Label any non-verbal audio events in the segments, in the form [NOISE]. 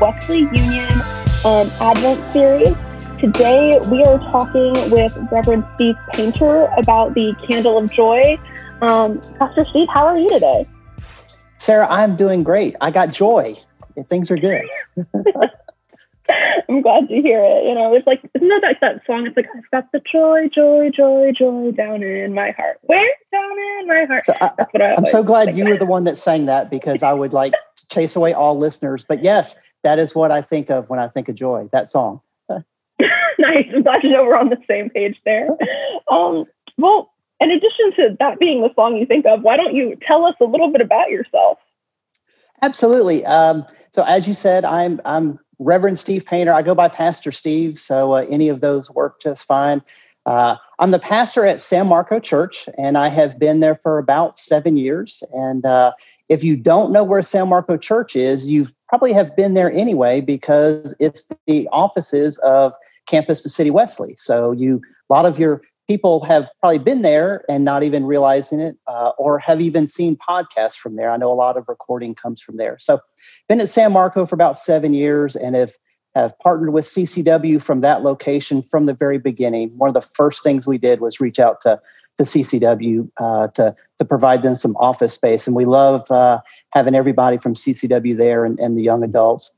Wesley Union um, Advent series. Today we are talking with Reverend Steve Painter about the Candle of Joy. Um, Pastor Steve, how are you today? Sarah, I'm doing great. I got joy. Things are good. [LAUGHS] I'm glad to hear it. You know, it's like, isn't that like that song? It's like, I've got the joy, joy, joy, joy down in my heart. Where? Down in my heart. So I, That's what I am so glad you were the one that sang that because I would like chase away all listeners. But yes, that is what I think of when I think of joy, that song. [LAUGHS] nice. I'm glad to know we're on the same page there. [LAUGHS] Um, well, in addition to that being the song you think of, why don't you tell us a little bit about yourself? Absolutely. Um, so, as you said, I'm I'm Reverend Steve Painter. I go by Pastor Steve, so uh, any of those work just fine. Uh, I'm the pastor at San Marco Church, and I have been there for about seven years. And uh, if you don't know where San Marco Church is, you probably have been there anyway because it's the offices of Campus to City Wesley. So you, a lot of your people have probably been there and not even realizing it, uh, or have even seen podcasts from there. I know a lot of recording comes from there. So been at San Marco for about seven years and have have partnered with CCW from that location from the very beginning. One of the first things we did was reach out to to CCW uh, to to provide them some office space, and we love uh, having everybody from CCW there and, and, the young adults.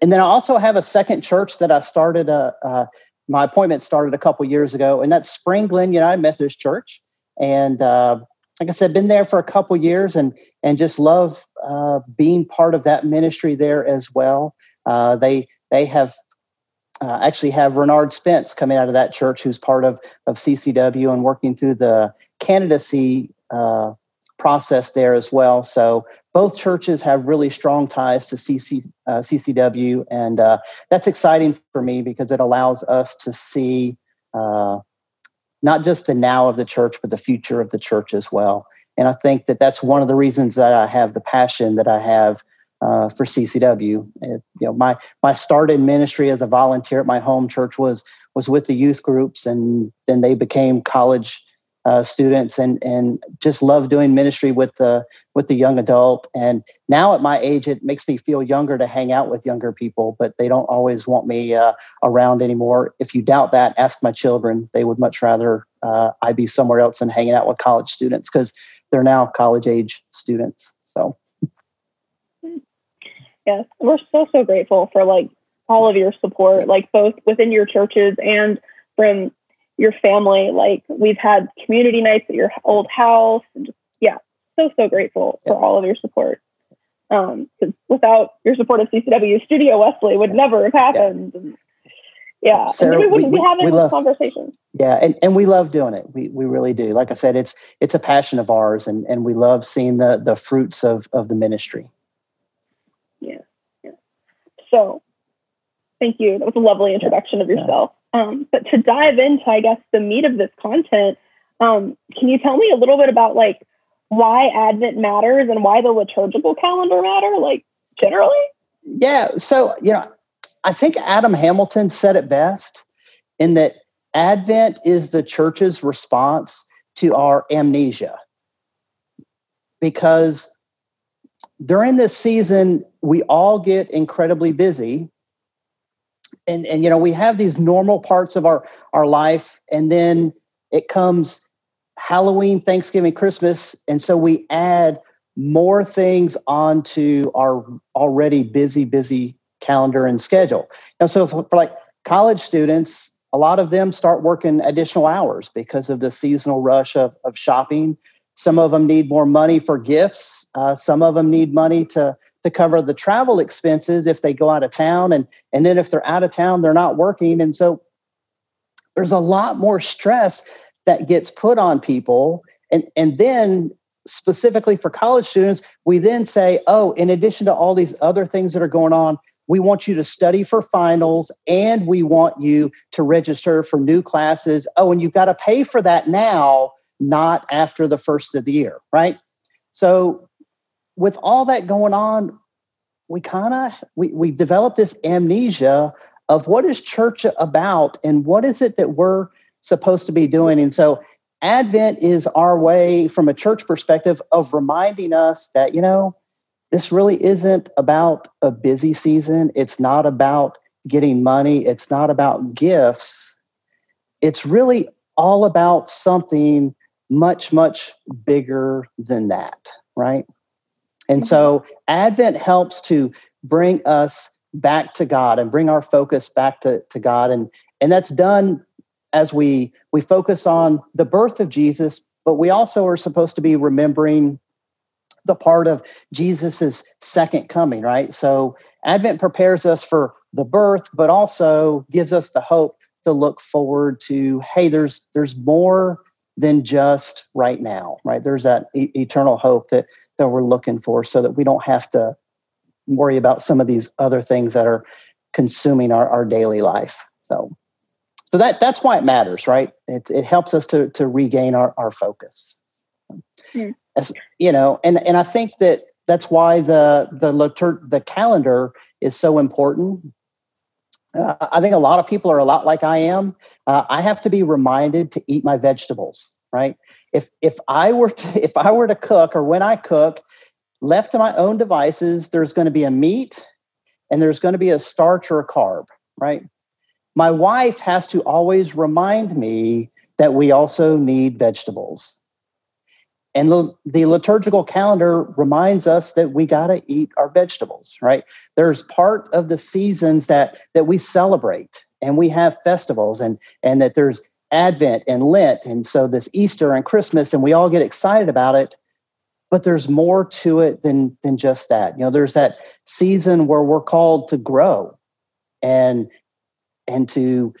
And then I also have a second church that I started. Uh, uh my appointment started a couple years ago, and that's Spring Glen United Methodist Church. And uh, like I said, been there for a couple years, and and just love uh, being part of that ministry there as well. They they have uh, actually have Renard Spence coming out of that church, who's part of of CCW and working through the candidacy uh, process there as well. So both churches have really strong ties to CC, uh, CCW, and uh, that's exciting for me because it allows us to see not just the now of the church, but the future of the church as well. And I think that that's one of the reasons that I have the passion that I have uh, for CCW. It, you know, my my start in ministry as a volunteer at my home church was was with the youth groups, and then they became college uh, students, and and just love doing ministry with the with the young adult. And now at my age, it makes me feel younger to hang out with younger people, but they don't always want me uh, around anymore. If you doubt that, ask my children; they would much rather uh, I be somewhere else and hanging out with college students because they're now college age students. So, yes, we're so so grateful for like all of your support, like both within your churches and from your family. Like we've had community nights at your old house, and just yeah, so so grateful for all of your support. Um, because without your support of CCW, Studio Wesley would never have happened. Yeah. Yeah Sarah, we wouldn't we, be having we, we love, conversations. Yeah and, and we love doing it. We, we really do. Like i said it's it's a passion of ours and, and we love seeing the the fruits of of the ministry. yeah yeah so thank you. That was a lovely introduction of yourself. Um, but to dive into i guess the meat of this content um, can you tell me a little bit about like why advent matters and why the liturgical calendar matter like generally? Yeah so you know I think Adam Hamilton said it best in that Advent is the church's response to our amnesia. Because during this season, we all get incredibly busy. And, and you know, we have these normal parts of our, our life, and then it comes Halloween, Thanksgiving, Christmas. And so we add more things onto our already busy, busy calendar and schedule. Now, so for, like college students, a lot of them start working additional hours because of the seasonal rush of, of shopping. Some of them need more money for gifts. Uh, some of them need money to to cover the travel expenses if they go out of town, and and then if they're out of town, they're not working, and so there's a lot more stress that gets put on people, and and then specifically for college students, we then say, oh, in addition to all these other things that are going on, we want you to study for finals and we want you to register for new classes. Oh, and you've got to pay for that now, not after the first of the year, right? So, with all that going on, we kind of we, we develop this amnesia of what is church about and what is it that we're supposed to be doing. And so Advent is our way from a church perspective of reminding us that, you know, this really isn't about a busy season. It's not about getting money. It's not about gifts. It's really all about something much, much bigger than that, right? And so mm-hmm. Advent helps to bring us back to God and bring our focus back to, to God. And, and that's done as we we focus on the birth of Jesus, but we also are supposed to be remembering the part of Jesus's second coming, right? So Advent prepares us for the birth, but also gives us the hope to look forward to, hey, there's there's more than just right now, right? There's that e- eternal hope that that we're looking for so that we don't have to worry about some of these other things that are consuming our, our daily life. So so that that's why it matters, right? It, it helps us to to regain our, our focus. Mm. As, you know, and and I think that that's why the the litur- the calendar is so important. Uh, I think a lot of people are a lot like I am. Uh, I have to be reminded to eat my vegetables, right? If if I were to [LAUGHS] if I were to cook or when I cook, left to my own devices, there's going to be a meat and there's going to be a starch or a carb, right? My wife has to always remind me that we also need vegetables. And the, liturgical calendar reminds us that we got to eat our vegetables, right? There's part of the seasons that that we celebrate and we have festivals and and that there's Advent and Lent and so this Easter and Christmas and we all get excited about it. But there's more to it than than just that. You know, there's that season where we're called to grow and and to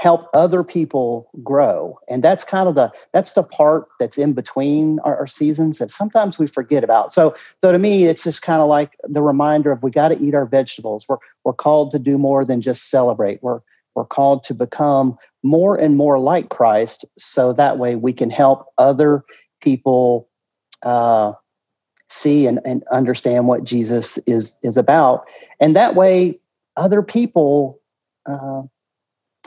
help other people grow. And that's kind of the that's the part that's in between our, our seasons that sometimes we forget about. So so to me it's just kind of like the reminder of we got to eat our vegetables. We're we're called to do more than just celebrate. We're we're called to become more and more like christ so that way we can help other people uh, see and, and understand what jesus is is about. And that way other people uh,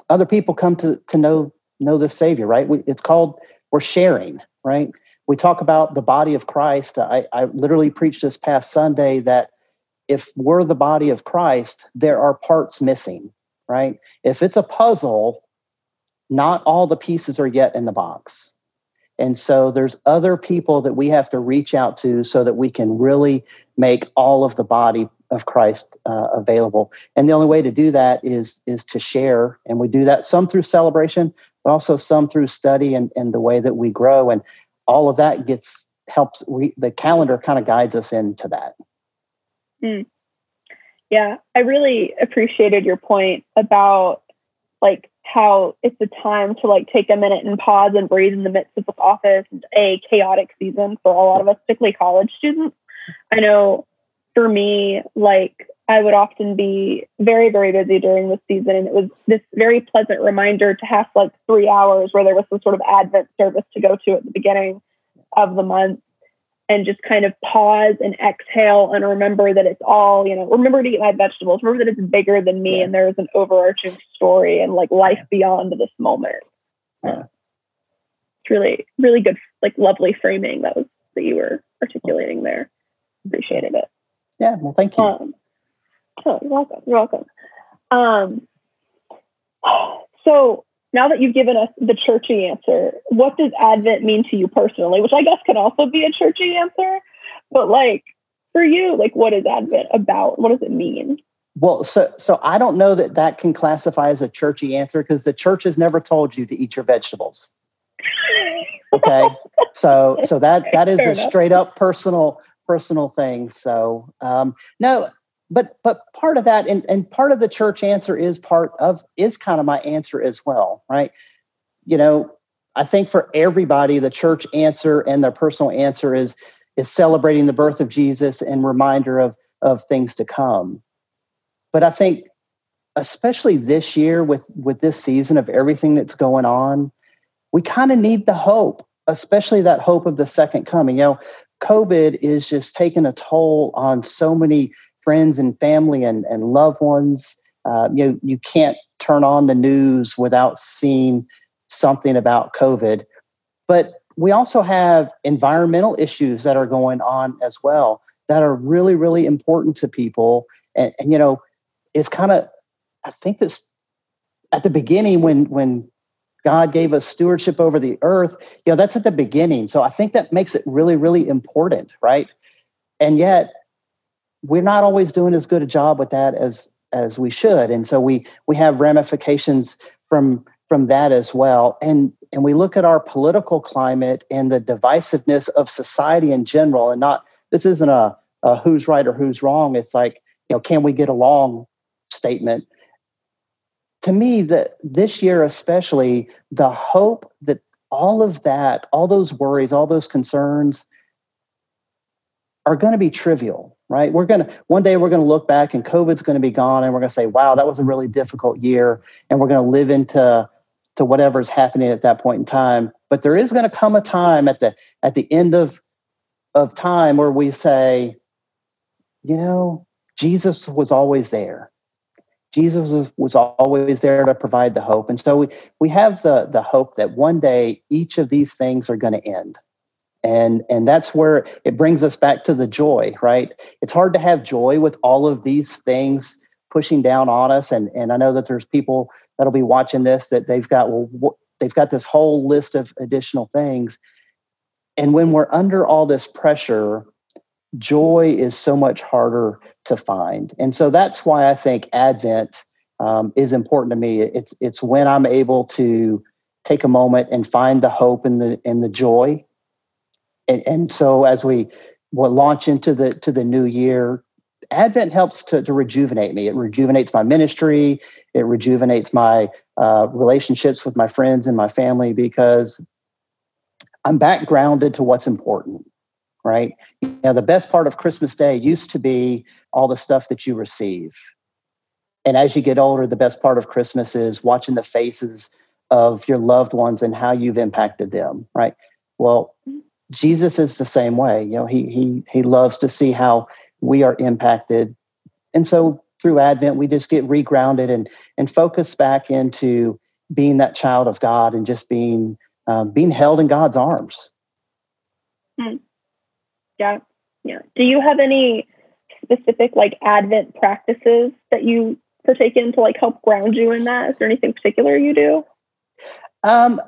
other people come to to know know the Savior, right? We, it's called we're sharing, right? We talk about the body of Christ. I, I literally preached this past Sunday that if we're the body of Christ, there are parts missing, right? If it's a puzzle, not all the pieces are yet in the box. And so there's other people that we have to reach out to so that we can really make all of the body of Christ uh, available. And the only way to do that is is to share, and we do that some through celebration, but also some through study and, and the way that we grow, and all of that gets helps. We the calendar kind of guides us into that. Mm. Yeah, I really appreciated your point about like how it's a time to like take a minute and pause and breathe in the midst of office and a chaotic season for a lot of us, particularly college students. I know for me, like I would often be very, very busy during the season. And it was this very pleasant reminder to have like three hours where there was some sort of Advent service to go to at the beginning of the month and just kind of pause and exhale and remember that it's all, you know, remember to eat my vegetables, remember that it's bigger than me yeah. and there is an overarching story and like life beyond this moment. Yeah. It's really, really good, like lovely framing that was that you were articulating there. Appreciated it. Yeah, well, thank you. Um, oh, you're welcome. You're welcome. Um, so now that you've given us the churchy answer, what does Advent mean to you personally? Which I guess can also be a churchy answer, but like for you, like what is Advent about? What does it mean? Well, so so I don't know that that can classify as a churchy answer because the church has never told you to eat your vegetables. [LAUGHS] Okay, so so that that is Fair a enough. straight up personal personal thing. So um, no, but but part of that and, and part of the church answer is part of is kind of my answer as well, right? You know, I think for everybody, the church answer and their personal answer is is celebrating the birth of Jesus and reminder of of things to come. But I think especially this year with with this season of everything that's going on, we kind of need the hope, especially that hope of the second coming. You know, COVID is just taking a toll on so many friends and family and, and loved ones. Uh, you you can't turn on the news without seeing something about COVID. But we also have environmental issues that are going on as well that are really, really important to people. And, and you know, it's kind of, I think this at the beginning when when God gave us stewardship over the earth, you know, that's at the beginning. So I think that makes it really, really important, right? And yet we're not always doing as good a job with that as as we should. And so we we have ramifications from from that as well. And and we look at our political climate and the divisiveness of society in general, and not this isn't a, a who's right or who's wrong. It's like, you know, can we get along statement to me that this year especially the hope that all of that all those worries all those concerns are going to be trivial right? We're going to one day we're going to look back and covid's going to be gone and we're going to say wow that was a really difficult year and we're going to live into to whatever's happening at that point in time. But there is going to come a time at the at the end of of time where we say you know jesus was always there Jesus was, always there to provide the hope. And so we, we have the, the hope that one day each of these things are going to end. And, and that's where it brings us back to the joy, right? It's hard to have joy with all of these things pushing down on us. And, and I know that there's people that'll be watching this that they've got, well, they've got this whole list of additional things. And when we're under all this pressure, joy is so much harder to find. And so that's why I think Advent um, is important to me. It's it's when I'm able to take a moment and find the hope and the and the joy. And, and so as we will launch into the to the new year, Advent helps to, to rejuvenate me. It rejuvenates my ministry. It rejuvenates my uh, relationships with my friends and my family because I'm back grounded to what's important right? You know, the best part of Christmas Day used to be all the stuff that you receive. And as you get older, the best part of Christmas is watching the faces of your loved ones and how you've impacted them, right? Well, Jesus is the same way. You know, he he he loves to see how we are impacted. And so through Advent, we just get regrounded and and focus back into being that child of God and just being um, being held in God's arms. Hmm. Yeah. Yeah. Do you have any specific like Advent practices that you partake in to like help ground you in that? Is there anything particular you do? Um,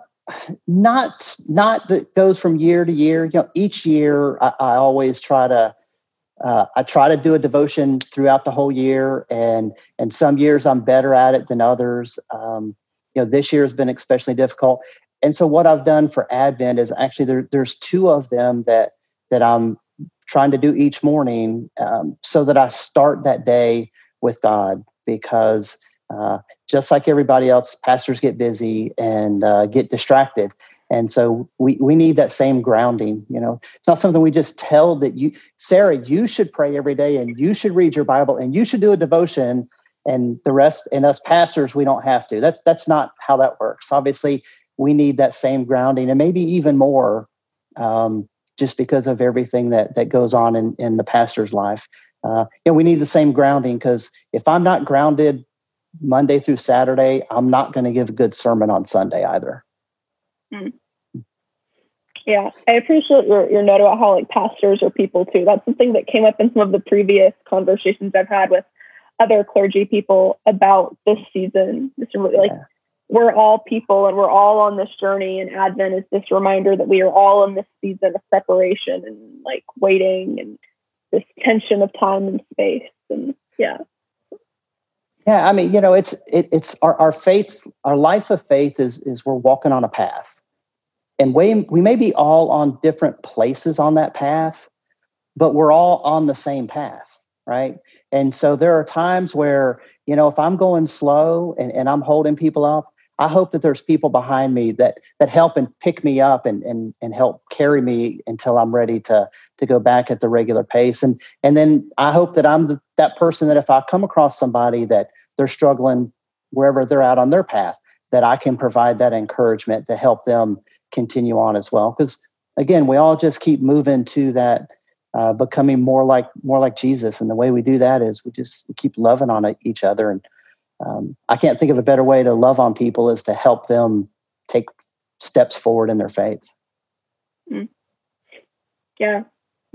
not not that goes from year to year. You know, each year I, I always try to uh, I try to do a devotion throughout the whole year, and and some years I'm better at it than others. Um, you know, this year has been especially difficult, and so what I've done for Advent is actually there, there's two of them that that I'm trying to do each morning um, so that I start that day with God because uh, just like everybody else, pastors get busy and uh, get distracted. And so we, we need that same grounding. You know, it's not something we just tell that you, Sarah, you should pray every day and you should read your Bible and you should do a devotion and the rest and us pastors, we don't have to. That that's not how that works. Obviously, we need that same grounding and maybe even more um, just because of everything that that goes on in, in the pastor's life. Uh, you know, we need the same grounding because if I'm not grounded Monday through Saturday, I'm not going to give a good sermon on Sunday either. Hmm. Yeah, I appreciate your, your note about how like pastors are people too. That's something that came up in some of the previous conversations I've had with other clergy people about this season. This like yeah we're all people and we're all on this journey and advent is this reminder that we are all in this season of separation and like waiting and this tension of time and space and yeah. Yeah i mean you know it's it, it's our, our faith our life of faith is is we're walking on a path. And we, we may be all on different places on that path but we're all on the same path right? And so there are times where you know if i'm going slow and, and i'm holding people up I hope that there's people behind me that that help and pick me up and and and help carry me until I'm ready to to go back at the regular pace. And and then I hope that I'm the, that person that if I come across somebody that they're struggling wherever they're out on their path, that I can provide that encouragement to help them continue on as well. Because again, we all just keep moving to that uh, becoming more like more like Jesus, and the way we do that is we just keep loving on each other and um, I can't think of a better way to love on people is to help them take steps forward in their faith. Mm. Yeah,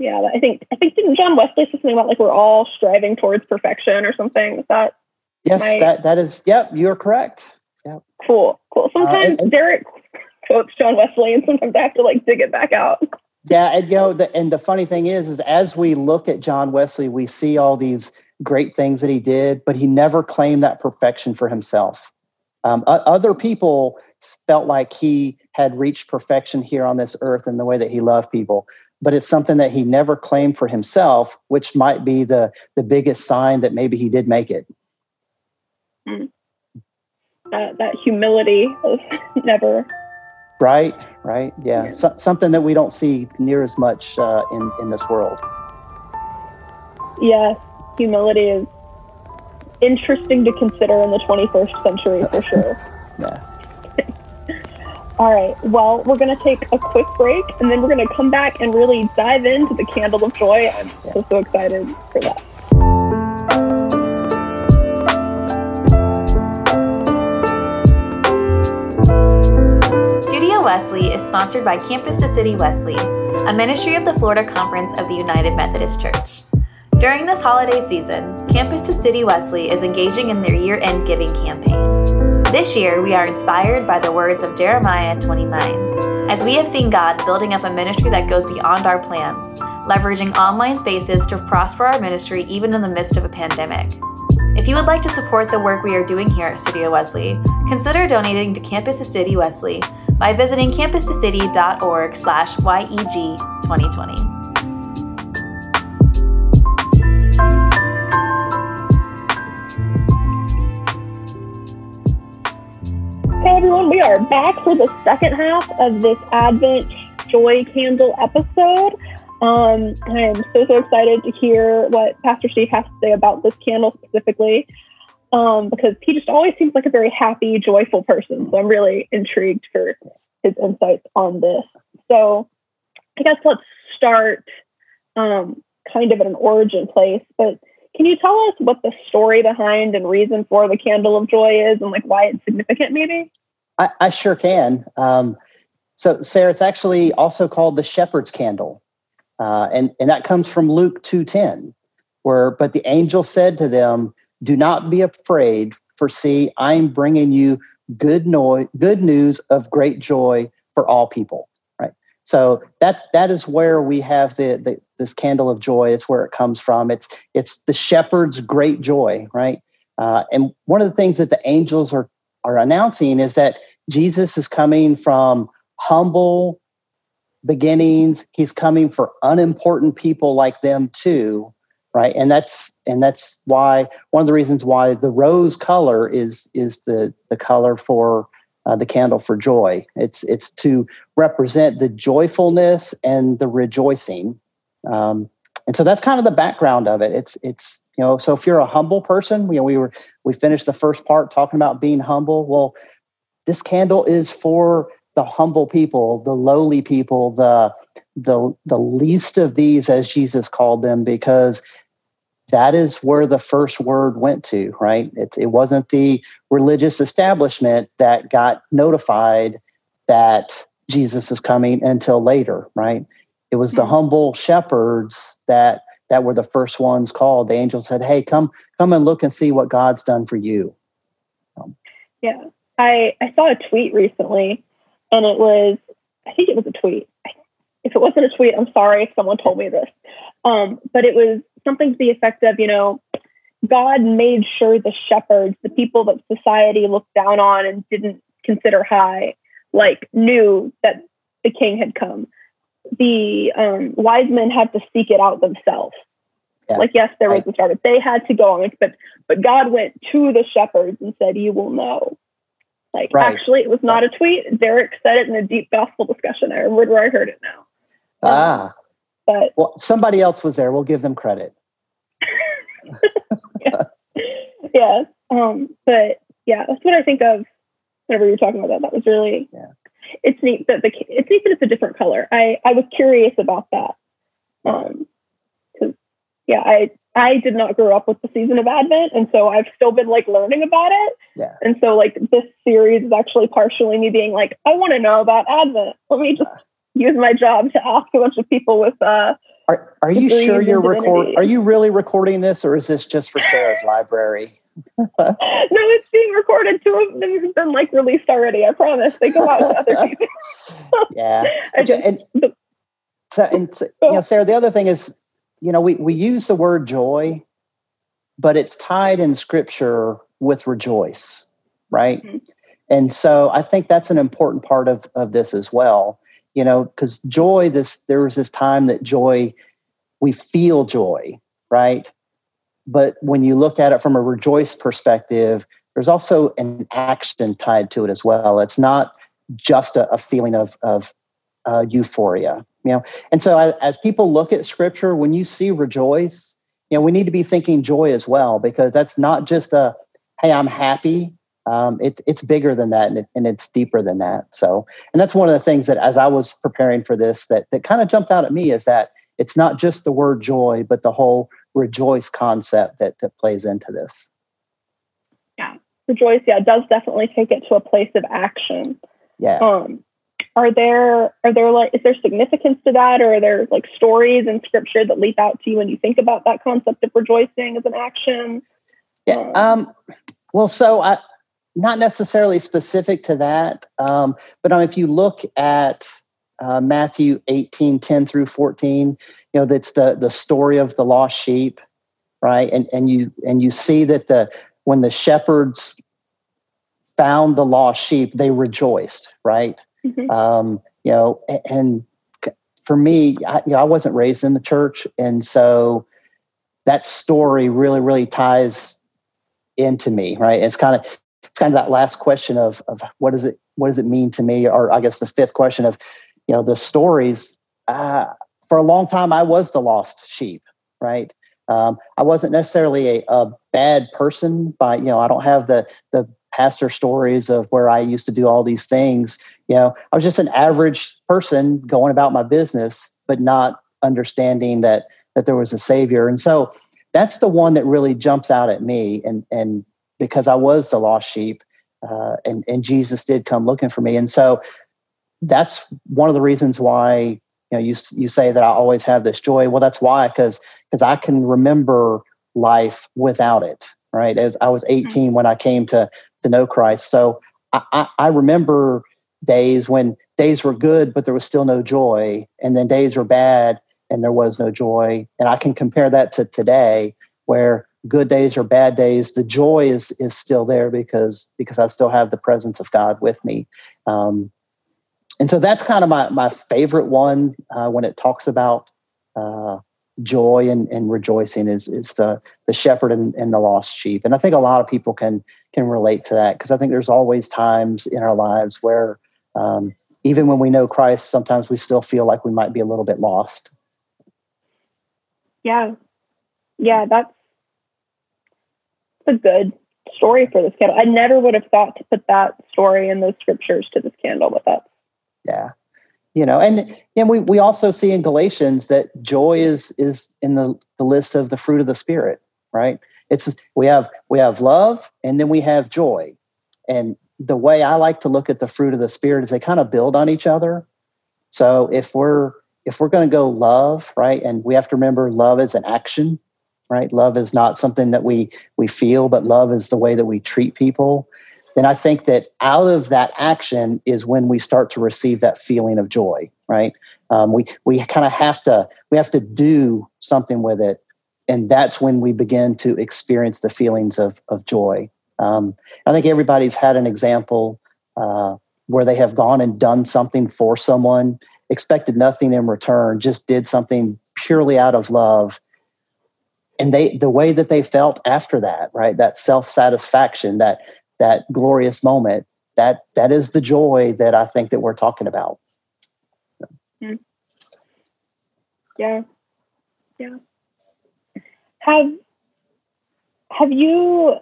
yeah, I think I think didn't John Wesley say something about like we're all striving towards perfection or something? Is that yes, my... that that is. Yep, you're correct. Yep. Cool, cool. Sometimes uh, and, and, Derek quotes John Wesley, and sometimes I have to like dig it back out. Yeah, and you know, the, and the funny thing is, is as we look at John Wesley, we see all these great things that he did, but he never claimed that perfection for himself. Um, other people felt like he had reached perfection here on this earth in the way that he loved people, but it's something that he never claimed for himself, which might be the the biggest sign that maybe he did make it. Mm. That that humility of [LAUGHS] never. Right, right, yeah, yeah. So, something that we don't see near as much uh, in in this world. Yes, humility is interesting to consider in the 21st century for [LAUGHS] sure. yeah. [LAUGHS] All right. Well, we're going to take a quick break and then we're going to come back and really dive into the candle of joy. I'm so, so excited for that. Studio Wesley is sponsored by Campus to City Wesley, a ministry of the Florida Conference of the United Methodist Church. During this holiday season, Campus to City Wesley is engaging in their year end giving campaign. This year, we are inspired by the words of Jeremiah 29, as we have seen God building up a ministry that goes beyond our plans, leveraging online spaces to prosper our ministry even in the midst of a pandemic. If you would like to support the work we are doing here at Studio Wesley, consider donating to Campus to City Wesley by visiting campustocity.org slash YEG 2020. Are back for the second half of this Advent Joy Candle episode. Um, I am so, so excited to hear what Pastor Steve has to say about this candle specifically, um, because he just always seems like a very happy, joyful person. So I'm really intrigued for his insights on this. So I guess let's start um, kind of at an origin place, but can you tell us what the story behind and reason for the candle of joy is and like why it's significant maybe? I, I sure can. Um, so, Sarah, it's actually also called the shepherd's candle. Uh, and, and that comes from Luke 2.10, where, but the angel said to them, do not be afraid, for see, I'm bringing you good, no- good news of great joy for all people. Right. So that's, that is where we have the, the, this candle of joy. It's where it comes from. It's, it's the shepherd's great joy. Right. Uh, and one of the things that the angels are, are announcing is that Jesus is coming from humble beginnings. He's coming for unimportant people like them too, right? And that's and that's why one of the reasons why the rose color is is the the color for uh, the candle for joy. It's it's to represent the joyfulness and the rejoicing. Um, and so that's kind of the background of it. It's it's you know so if you're a humble person, you know we were we finished the first part talking about being humble. Well, this candle is for the humble people, the lowly people, the the the least of these, as Jesus called them, because that is where the first word went to, right? It, it wasn't the religious establishment that got notified that Jesus is coming until later, right? It was the mm-hmm. humble shepherds that that were the first ones called. The angel said, "Hey, come come and look and see what God's done for you." Um, yeah, I, I saw a tweet recently and it was, I think it was a tweet. If it wasn't a tweet, I'm sorry if someone told me this. Um, but it was something to the effect of, you know, God made sure the shepherds, the people that society looked down on and didn't consider high, like knew that the king had come. The um, wise men had to seek it out themselves. Yeah. Like, yes, there was a star, but they had to go on it. But but God went to the shepherds and said, "You will know." Like, right. actually, it was not a tweet. Derek said it in a deep gospel discussion. I remember where I heard it now. Um, ah. But well, somebody else was there. We'll give them credit. [LAUGHS] yeah. yeah. Um, but yeah, that's what I think of whenever you're talking about that. That was really, yeah. it's neat that the, it's neat that it's a different color. I, I was curious about that. Um, yeah, I, I did not grow up with the season of Advent, and so I've still been like learning about it. Yeah. And so like this series is actually partially me being like, I want to know about Advent. Let me just use my job to ask a bunch of people with uh Are Are you sure you're recording? Are you really recording this, or is this just for Sarah's library? [LAUGHS] no, it's being recorded. Two of them have been like released already. I promise. They go out to other [LAUGHS] people. yeah, [LAUGHS] just, and, so, and so, you know, Sarah. The other thing is, you know, we we use the word joy, but it's tied in Scripture with rejoice, right? Mm-hmm. And so I think that's an important part of of this as well. You know, because joy. This there was this time that joy, we feel joy, right? But when you look at it from a rejoice perspective, there's also an action tied to it as well. It's not just a, a feeling of, of uh, euphoria, you know. And so, as, as people look at Scripture, when you see rejoice, you know, we need to be thinking joy as well because that's not just a "Hey, I'm happy." Um, it, it's bigger than that and, it, and it's deeper than that. So, and that's one of the things that, as I was preparing for this, that that kind of jumped out at me is that it's not just the word joy, but the whole rejoice concept that, that plays into this. Yeah, rejoice, yeah, does definitely take it to a place of action. Yeah. Um, are there are there like is there significance to that? Or are there like stories in scripture that leap out to you when you think about that concept of rejoicing as an action? Yeah um, um well so i not necessarily specific to that um, but um, if you look at uh, matthew 18 10 through 14 you know that's the the story of the lost sheep right? And and you and you see that the when the shepherds found the lost sheep they rejoiced right mm-hmm. um, you know and for me I, you know, I wasn't raised in the church and so that story really really ties into me right it's kind of it's kind of that last question of of what does it what does it mean to me or i guess the fifth question of you know the stories uh, for a long time, I was the lost sheep, right? Um, I wasn't necessarily a, a bad person, but you know, I don't have the the pastor stories of where I used to do all these things. You know, I was just an average person going about my business, but not understanding that that there was a savior. And so that's the one that really jumps out at me. And and because I was the lost sheep, uh, and and Jesus did come looking for me. And so that's one of the reasons why you know you you say that I always have this joy. Well, that's why because because I can remember life without it. Right, as I was mm-hmm. 18 when I came to to know Christ, so I, I, I remember days when days were good but there was still no joy, and then days were bad and there was no joy. And I can compare that to today, where good days or bad days, the joy is is still there because because I still have the presence of God with me. Um, and so that's kind of my, my favorite one uh, when it talks about uh, joy and, and rejoicing is, is the, the shepherd and, and the lost sheep. And I think a lot of people can, can relate to that because I think there's always times in our lives where um, even when we know Christ, sometimes we still feel like we might be a little bit lost. Yeah. Yeah, that's a good story for this candle. I never would have thought to put that story in those scriptures to this candle, but that's yeah you know and and we we also see in galatians that joy is is in the, the list of the fruit of the spirit right? It's we have we have love and then we have joy. And the way i like to look at the fruit of the spirit is they kind of build on each other. So if we're if we're going to go love right and we have to remember love is an action right? Love is not something that we we feel but love is the way that we treat people then I think that out of that action is when we start to receive that feeling of joy, right? Um, we we kind of have to we have to do something with it, and that's when we begin to experience the feelings of of joy. Um, I think everybody's had an example uh, where they have gone and done something for someone, expected nothing in return, just did something purely out of love, and they the way that they felt after that, right? That self satisfaction, that that glorious moment that that is the joy that i think that we're talking about. Hmm. yeah. Yeah. Have have you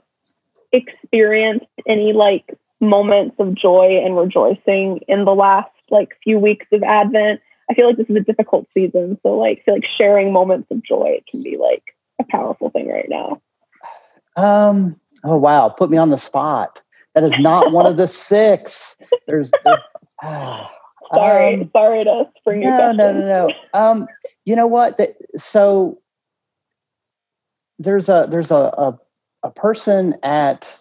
experienced any like moments of joy and rejoicing in the last like few weeks of advent? I feel like this is a difficult season so like I feel like sharing moments of joy can be like a powerful thing right now. Um Oh wow, put me on the spot. That is not one of the six. There's, [SIGHS] ah, sorry, um, sorry to spring no, no, no, no. Um, you know what? So there's a there's a a, a person at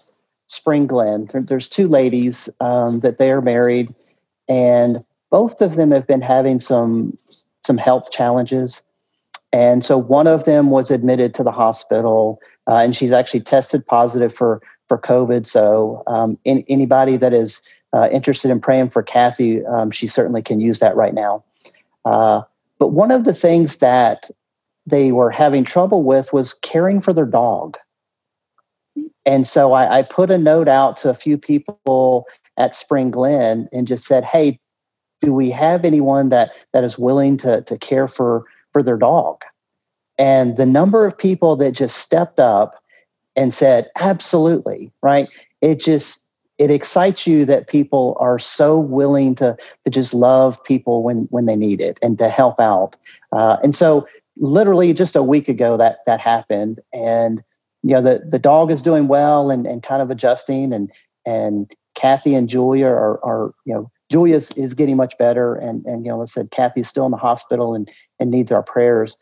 Spring Glen. There, there's two ladies um, that they are married, and both of them have been having some some health challenges. And so one of them was admitted to the hospital, uh, and she's actually tested positive for for COVID. So um, in, anybody that is uh, interested in praying for Kathy, um, she certainly can use that right now. Uh, but one of the things that they were having trouble with was caring for their dog. And so I, I put a note out to a few people at Spring Glen and just said, "Hey, do we have anyone that that is willing to to care for for their dog?" And the number of people that just stepped up and said, "Absolutely!" Right? It just it excites you that people are so willing to to just love people when when they need it and to help out. Uh, and so, literally, just a week ago, that that happened, and you know the the dog is doing well and and kind of adjusting, and and Kathy and Julia are are you know Julia is, getting much better, and and you know, I said Kathy's still in the hospital and and needs our prayers.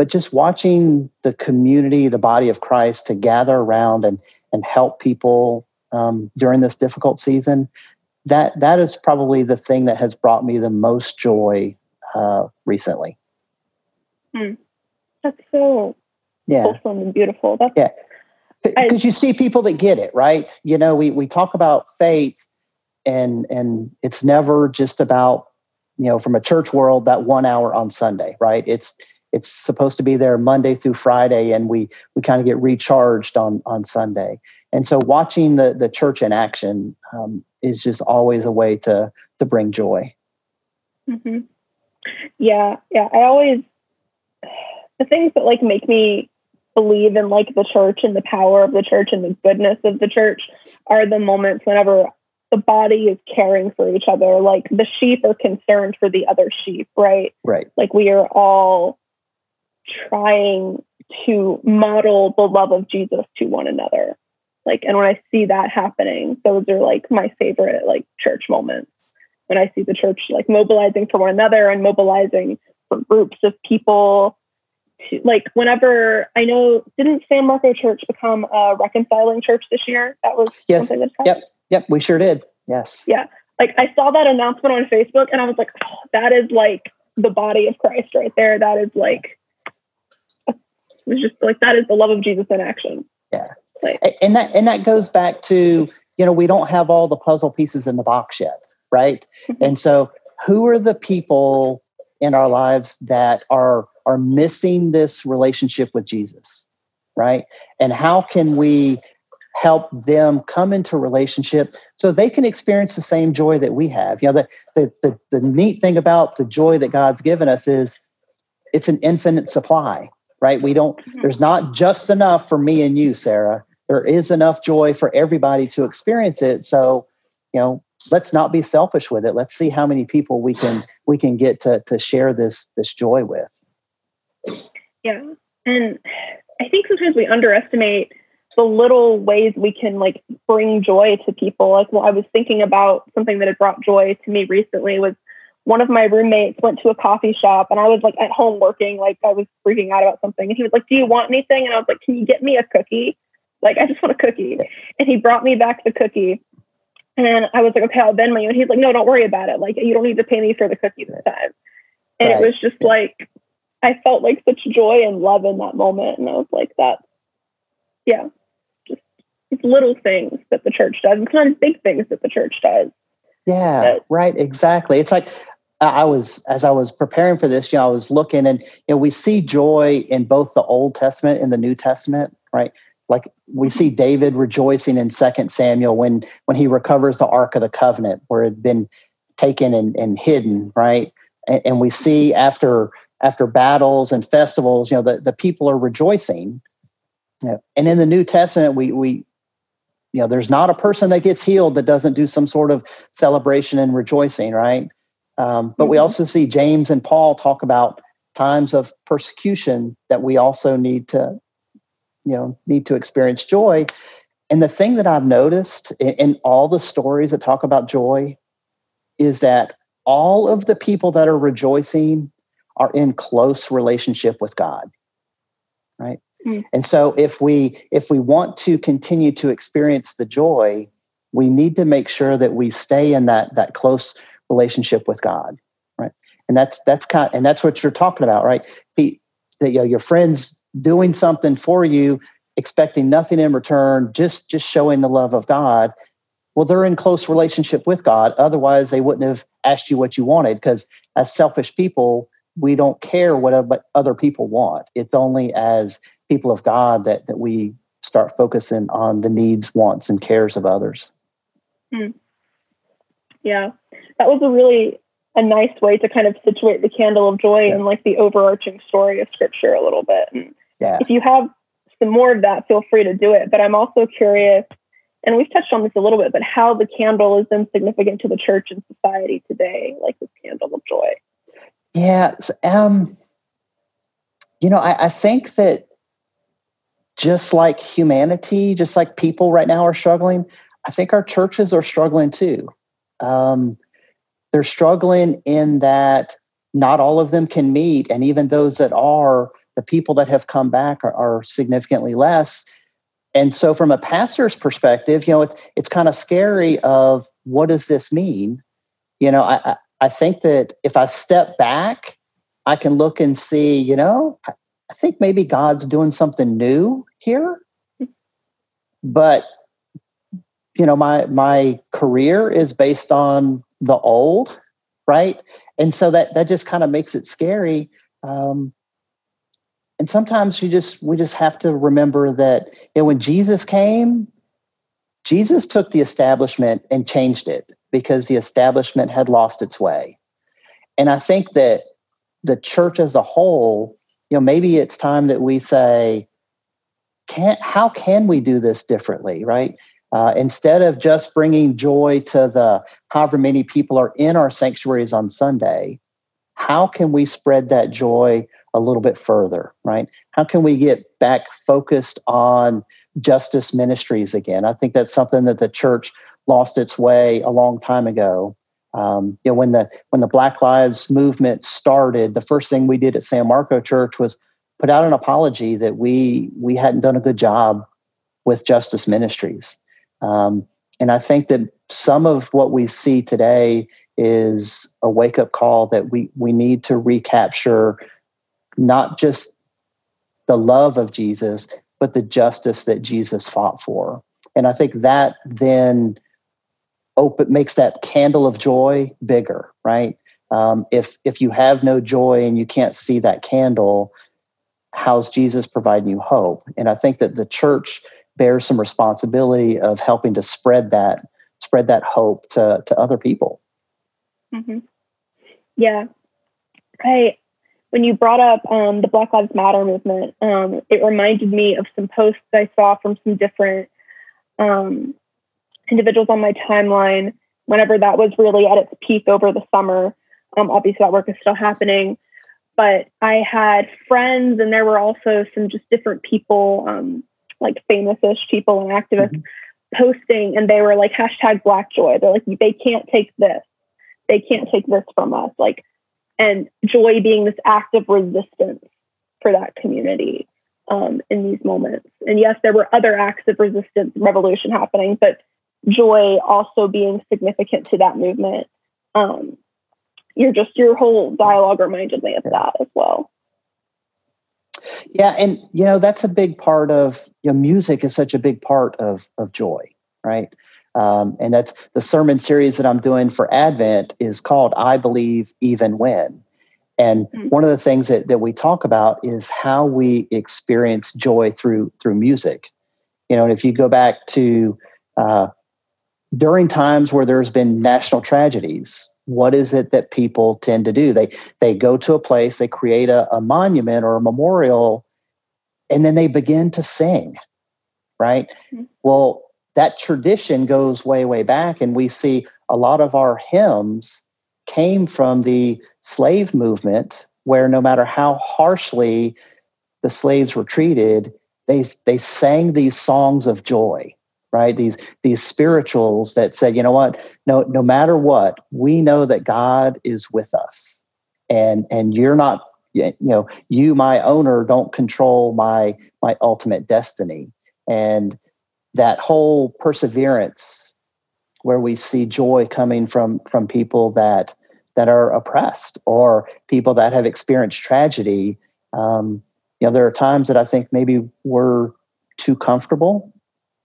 But just watching the community, the body of Christ, to gather around and and help people um, during this difficult season, that that is probably the thing that has brought me the most joy uh, recently. Hmm. That's so yeah. wholesome and beautiful. That's yeah. Because you see people that get it, right? You know, we we talk about faith and and it's never just about, you know, from a church world that one hour on Sunday, right? It's it's supposed to be there Monday through Friday, and we we kind of get recharged on on Sunday. And so, watching the the church in action um, is just always a way to to bring joy. Mm-hmm. Yeah, yeah. I always the things that like make me believe in like the church and the power of the church and the goodness of the church are the moments whenever the body is caring for each other like the sheep are concerned for the other sheep right right like we are all trying to model the love of jesus to one another like and when i see that happening those are like my favorite like church moments when i see the church like mobilizing for one another and mobilizing for groups of people to, like whenever I know, didn't San Marco Church become a reconciling church this year? That was yes. something that Yep, yep, we sure did. Yes. Yeah, like I saw that announcement on Facebook, and I was like, oh, that is like the body of Christ right there. That is like, was just like that is the love of Jesus in action. Yeah, like, and that and that goes back to you know we don't have all the puzzle pieces in the box yet, right? Mm-hmm. And so, who are the people in our lives that are are missing this relationship with Jesus, right? And how can we help them come into relationship so they can experience the same joy that we have? You know, the, the, the, the neat thing about the joy that God's given us is it's an infinite supply, right? We don't, mm-hmm. there's not just enough for me and you, Sarah. There is enough joy for everybody to experience it. So, you know, let's not be selfish with it. Let's see how many people we can we can get to to share this this joy with. Yeah. And I think sometimes we underestimate the little ways we can like bring joy to people. Like, well, I was thinking about something that had brought joy to me recently was one of my roommates went to a coffee shop and I was like at home working, like I was freaking out about something. And he was like, Do you want anything? And I was like, Can you get me a cookie? Like, I just want a cookie. And he brought me back the cookie. And I was like, Okay, I'll Venmo you. And he's like, No, don't worry about it. Like, you don't need to pay me for the cookie this time. And right. it was just like I felt like such joy and love in that moment. And I was like, that, yeah, just it's little things that the church does. It's not big things that the church does. Yeah, right. Exactly. It's like, I was as I was preparing for this, you know, I was looking and you know, we see joy in both the Old Testament and the New Testament, right? Like we see David rejoicing in Second Samuel when when he recovers the Ark of the Covenant where it had been taken and, and hidden, right? And, and we see after after battles and festivals, you know, the, the people are rejoicing. You know, and in the New Testament, we we you know, there's not a person that gets healed that doesn't do some sort of celebration and rejoicing, right? Um, but mm-hmm. we also see James and Paul talk about times of persecution that we also need to, you know, need to experience joy. And the thing that I've noticed in, in all the stories that talk about joy is that all of the people that are rejoicing are in close relationship with God. Right? Mm. And so if we if we want to continue to experience the joy, we need to make sure that we stay in that that close relationship with God. Right? And that's that's kind and that's what you're talking about, right? He, that you know, your friends doing something for you expecting nothing in return just just showing the love of god well they're in close relationship with god otherwise they wouldn't have asked you what you wanted because as selfish people we don't care what other people want it's only as people of god that that we start focusing on the needs wants and cares of others hmm. Yeah that was a really a nice way to kind of situate the candle of joy yeah. and like the overarching story of scripture a little bit and yeah. if you have some more of that, feel free to do it. But I'm also curious, and we've touched on this a little bit, but how the candle is then significant to the church and society today, like this candle of joy. Yeah. Um, you know, I, I think that just like humanity, just like people right now are struggling, I think our churches are struggling too. Um, they're struggling in that not all of them can meet, and even those that are, the people that have come back are, are significantly less. And so, from a pastor's perspective, you know, it's it's kind of scary. Of what does this mean? You know, I I think that if I step back, I can look and see. You know, I, I think maybe God's doing something new here. But you know, my my career is based on the old, right? And so that that just kind of makes it scary. Um, and sometimes you just we just have to remember that you know when jesus came jesus took the establishment and changed it because the establishment had lost its way and i think that the church as a whole you know maybe it's time that we say can how can we do this differently right uh, instead of just bringing joy to the however many people are in our sanctuaries on sunday how can we spread that joy a little bit further, right? How can we get back focused on justice ministries again? I think that's something that the church lost its way a long time ago. Um, you know, when the when the Black Lives movement started, the first thing we did at San Marco Church was put out an apology that we we hadn't done a good job with justice ministries. Um, and I think that some of what we see today is a wake up call that we we need to recapture not just the love of Jesus, but the justice that Jesus fought for. And I think that then open makes that candle of joy bigger, right? Um, if if you have no joy and you can't see that candle, how's Jesus providing you hope? And I think that the church bears some responsibility of helping to spread that spread that hope to to other people. Mm-hmm. Yeah, I when you brought up um, the Black Lives Matter movement, um, it reminded me of some posts I saw from some different um, individuals on my timeline whenever that was really at its peak over the summer. Um, obviously, that work is still happening. But I had friends, and there were also some just different people, um, like famous ish people and activists, mm-hmm. posting, and they were like, hashtag Black Joy. They're like, they can't take this. They can't take this from us. Like, and joy being this act of resistance for that community um, in these moments. And yes, there were other acts of resistance, revolution happening, but joy also being significant to that movement. Um, you're just your whole dialogue reminded me of that as well. Yeah, and you know that's a big part of you know, music is such a big part of of joy, right? Um, and that's the sermon series that I'm doing for Advent is called I Believe Even When. And mm-hmm. one of the things that, that we talk about is how we experience joy through through music. You know, and if you go back to uh, during times where there's been national tragedies, what is it that people tend to do? They they go to a place, they create a, a monument or a memorial, and then they begin to sing. Right. Mm-hmm. Well, that tradition goes way, way back. And we see a lot of our hymns came from the slave movement, where no matter how harshly the slaves were treated, they, they sang these songs of joy right? These these spirituals that said you know what? No no matter what we know that god is with us. And and you're not you know you my owner don't control my my ultimate destiny. And that whole perseverance where we see joy coming from from people that that are oppressed or people that have experienced tragedy um, you know there are times that i think maybe we're too comfortable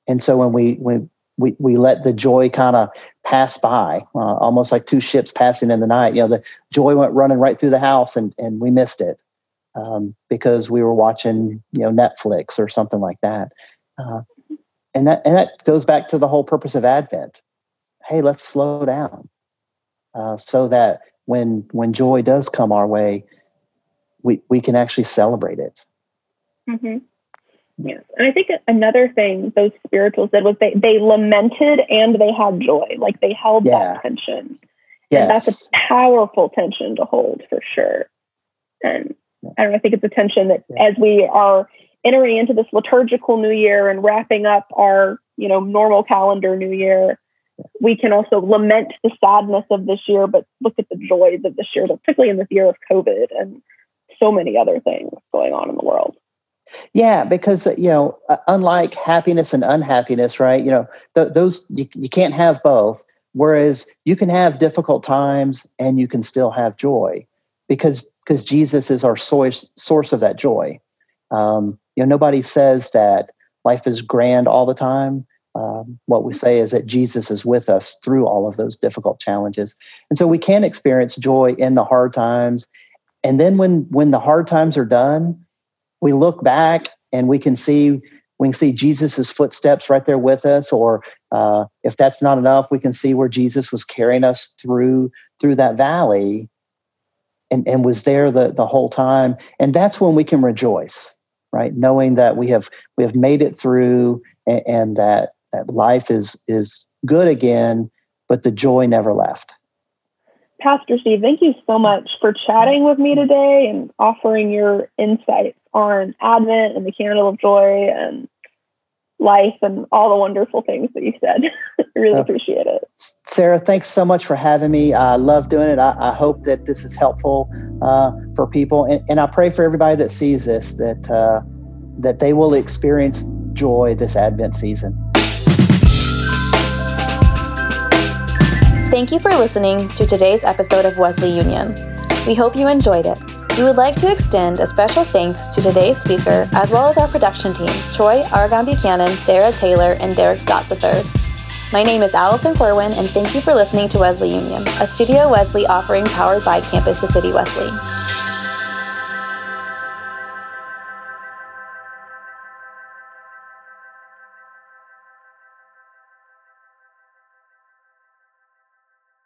and so when we when we, we let the joy kind of pass by uh, almost like two ships passing in the night you know the joy went running right through the house and and we missed it um, because we were watching you know netflix or something like that. Uh, and that and that goes back to the whole purpose of advent. Hey let's slow down uh, so that when when joy does come our way we we can actually celebrate it. Mm-hmm. Yes and i think another thing those spirituals did was they they lamented and they had joy like they held yeah. that tension yes. and that's a powerful tension to hold for sure and i don't know i think it's a tension that yeah. as we are entering into this liturgical new year and wrapping up our you know normal calendar new year we can also lament the sadness of this year but look at the joys of this year particularly in this year of covid and so many other things going on in the world yeah because you know unlike happiness and unhappiness right you know th- those you, you can't have both whereas you can have difficult times and you can still have joy because because jesus is our source source of that joy um, you know, nobody says that life is grand all the time. Um, what we say is that Jesus is with us through all of those difficult challenges, and so we can experience joy in the hard times. And then when when the hard times are done, we look back and we can see we can see Jesus's footsteps right there with us. Or uh, if that's not enough, we can see where Jesus was carrying us through through that valley, and and was there the the whole time. And that's when we can rejoice right? Knowing that we have we have made it through and, and that that life is is good again, but the joy never left. Pastor Steve, thank you so much for chatting with me today and offering your insights on Advent and the candle of joy and life and all the wonderful things that you said. [LAUGHS] I really appreciate it. Sarah, thanks so much for having me. I love doing it. I, I hope that this is helpful uh, for people, and, and, I pray for everybody that sees this that uh, that they will experience joy this Advent season. Thank you for listening to today's episode of Wesley Union. We hope you enjoyed it. We would like to extend a special thanks to today's speaker, as well as our production team Troy Argon Buchanan, Sarah Taylor, and Derek Scott III. My name is Allison Corwin, and thank you for listening to Wesley Union, a Studio Wesley offering powered by Campus to City Wesley.